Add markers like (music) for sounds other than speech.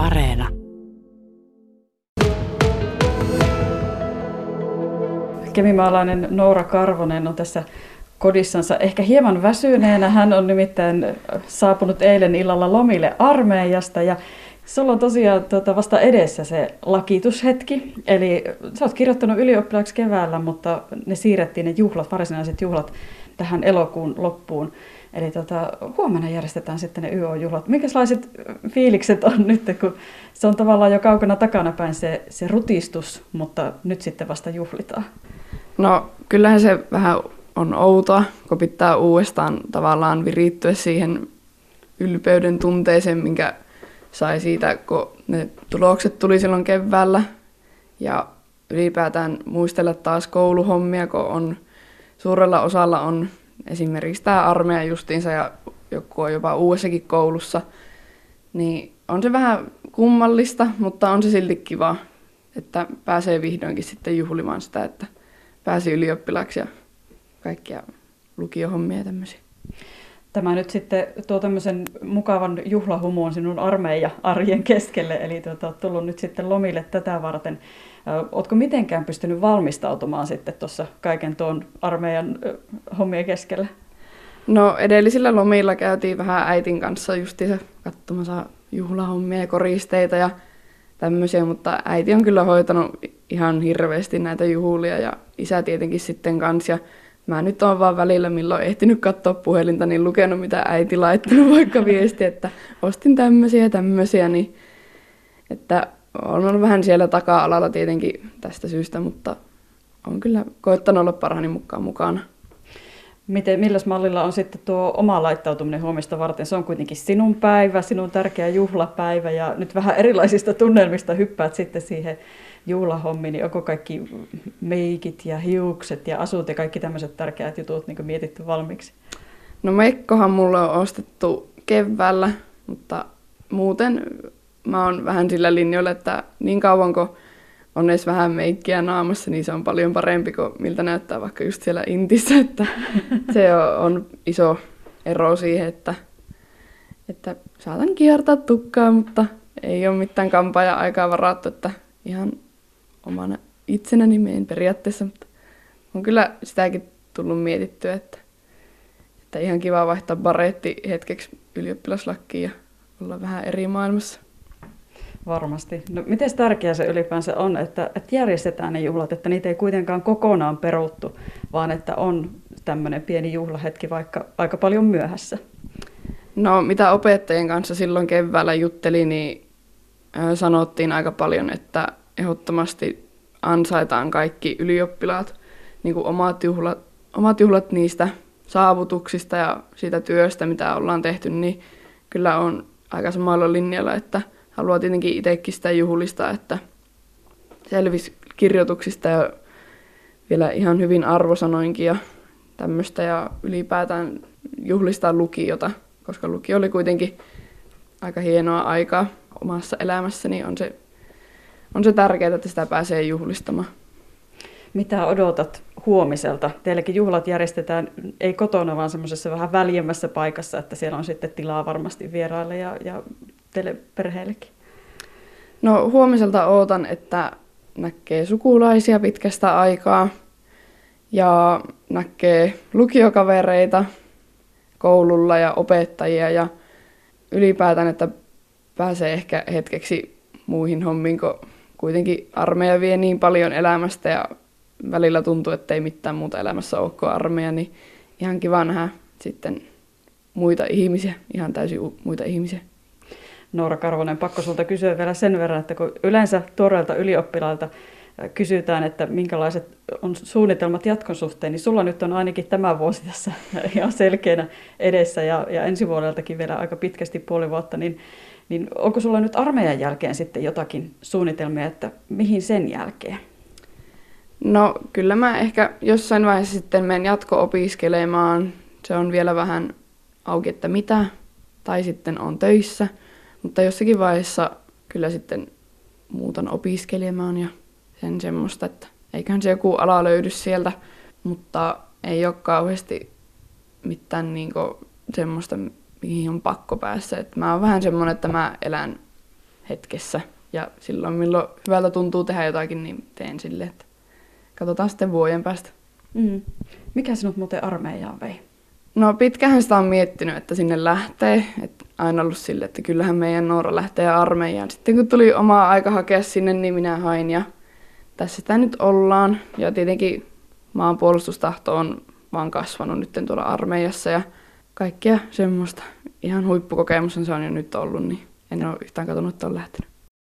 Areena. Kemimaalainen Noora Karvonen on tässä kodissansa ehkä hieman väsyneenä. Hän on nimittäin saapunut eilen illalla lomille armeijasta ja Sulla on tosiaan tuota, vasta edessä se lakitushetki, eli sä oot kirjoittanut ylioppilaaksi keväällä, mutta ne siirrettiin ne juhlat, varsinaiset juhlat tähän elokuun loppuun. Eli tota, huomenna järjestetään sitten ne YO-juhlat. Minkälaiset fiilikset on nyt, kun se on tavallaan jo kaukana takana päin se, se rutistus, mutta nyt sitten vasta juhlitaan? No kyllähän se vähän on outoa, kun pitää uudestaan tavallaan virittyä siihen ylpeyden tunteeseen, minkä sai siitä, kun ne tulokset tuli silloin keväällä. Ja ylipäätään muistella taas kouluhommia, kun on suurella osalla on esimerkiksi tämä armeija justiinsa ja joku on jopa uudessakin koulussa, niin on se vähän kummallista, mutta on se silti kiva, että pääsee vihdoinkin sitten juhlimaan sitä, että pääsi ylioppilaaksi ja kaikkia lukiohommia ja tämmöisiä. Tämä nyt sitten tuo tämmöisen mukavan juhlahumuun sinun armeija-arjen keskelle, eli tuota, tullut nyt sitten lomille tätä varten. Oletko mitenkään pystynyt valmistautumaan sitten tuossa kaiken tuon armeijan hommien keskellä? No edellisillä lomilla käytiin vähän äitin kanssa justiinsa katsomassa juhlahommia ja koristeita ja tämmöisiä, mutta äiti on kyllä hoitanut ihan hirveästi näitä juhlia ja isä tietenkin sitten kanssa. Mä nyt oon vaan välillä, milloin ehtinyt katsoa puhelinta, niin lukenut mitä äiti laittanut (laughs) vaikka viesti, että ostin tämmöisiä ja tämmöisiä, niin että on ollut vähän siellä taka-alalla tietenkin tästä syystä, mutta on kyllä koittanut olla parhaani mukaan mukana. Miten, milläs mallilla on sitten tuo oma laittautuminen huomista varten? Se on kuitenkin sinun päivä, sinun tärkeä juhlapäivä ja nyt vähän erilaisista tunnelmista hyppäät sitten siihen juhlahommiin, niin onko kaikki meikit ja hiukset ja asut ja kaikki tämmöiset tärkeät jutut niin mietitty valmiiksi? No meikkohan mulle on ostettu keväällä, mutta muuten mä oon vähän sillä linjoilla, että niin kauan kun on edes vähän meikkiä naamassa, niin se on paljon parempi kuin miltä näyttää vaikka just siellä Intissä, että (laughs) se on iso ero siihen, että, että saatan kiertää tukkaa, mutta ei ole mitään kampaa ja aikaa varattu, että ihan omana itsenäni meen periaatteessa, mutta on kyllä sitäkin tullut mietittyä, että, että ihan kiva vaihtaa baretti hetkeksi ylioppilaslakkiin ja olla vähän eri maailmassa. Varmasti. No, miten tärkeää se ylipäänsä on, että, että järjestetään ne juhlat, että niitä ei kuitenkaan kokonaan peruttu, vaan että on tämmöinen pieni juhlahetki vaikka aika paljon myöhässä? No mitä opettajien kanssa silloin keväällä jutteli, niin sanottiin aika paljon, että ehdottomasti ansaitaan kaikki ylioppilaat niin kuin omat, juhlat, omat juhlat niistä saavutuksista ja siitä työstä, mitä ollaan tehty, niin kyllä on aika samalla linjalla, että haluaa tietenkin itsekin sitä juhlista, että selvisi kirjoituksista ja vielä ihan hyvin arvosanoinkin ja tämmöistä ja ylipäätään juhlistaa lukiota, koska lukio oli kuitenkin aika hienoa aikaa omassa elämässäni, on se on se tärkeää, että sitä pääsee juhlistamaan. Mitä odotat huomiselta? Teilläkin juhlat järjestetään ei kotona, vaan semmoisessa vähän väljemmässä paikassa, että siellä on sitten tilaa varmasti vieraille ja, ja teille perheellekin. No huomiselta ootan, että näkee sukulaisia pitkästä aikaa ja näkee lukiokavereita koululla ja opettajia ja ylipäätään, että pääsee ehkä hetkeksi muihin hommiin, kun kuitenkin armeija vie niin paljon elämästä ja välillä tuntuu, että ei mitään muuta elämässä ole kuin armeija, niin ihan kiva nähdä sitten muita ihmisiä, ihan täysin muita ihmisiä. Noora Karvonen, pakko sulta kysyä vielä sen verran, että kun yleensä tuoreilta ylioppilailta kysytään, että minkälaiset on suunnitelmat jatkon suhteen, niin sulla nyt on ainakin tämä vuosi tässä (laughs) ihan selkeänä edessä ja, ja ensi vuodeltakin vielä aika pitkästi puoli vuotta, niin niin onko sulla nyt armeijan jälkeen sitten jotakin suunnitelmia, että mihin sen jälkeen? No kyllä mä ehkä jossain vaiheessa sitten menen jatko-opiskelemaan. Se on vielä vähän auki, että mitä. Tai sitten on töissä. Mutta jossakin vaiheessa kyllä sitten muutan opiskelemaan ja sen semmoista, että eiköhän se joku ala löydy sieltä. Mutta ei ole kauheasti mitään niinku semmoista, mihin on pakko päästä. Et mä oon vähän semmoinen, että mä elän hetkessä. Ja silloin, milloin hyvältä tuntuu tehdä jotakin, niin teen sille, että katsotaan sitten vuoden päästä. Mm. Mikä sinut muuten armeijaan vei? No pitkähän sitä on miettinyt, että sinne lähtee. Et aina ollut sille, että kyllähän meidän Noora lähtee armeijaan. Sitten kun tuli oma aika hakea sinne, niin minä hain ja tässä sitä nyt ollaan. Ja tietenkin maanpuolustustahto on vaan kasvanut nyt tuolla armeijassa ja kaikkea semmoista. Ihan huippukokemus se on jo nyt ollut, niin en ole yhtään katsonut, että on lähtenyt.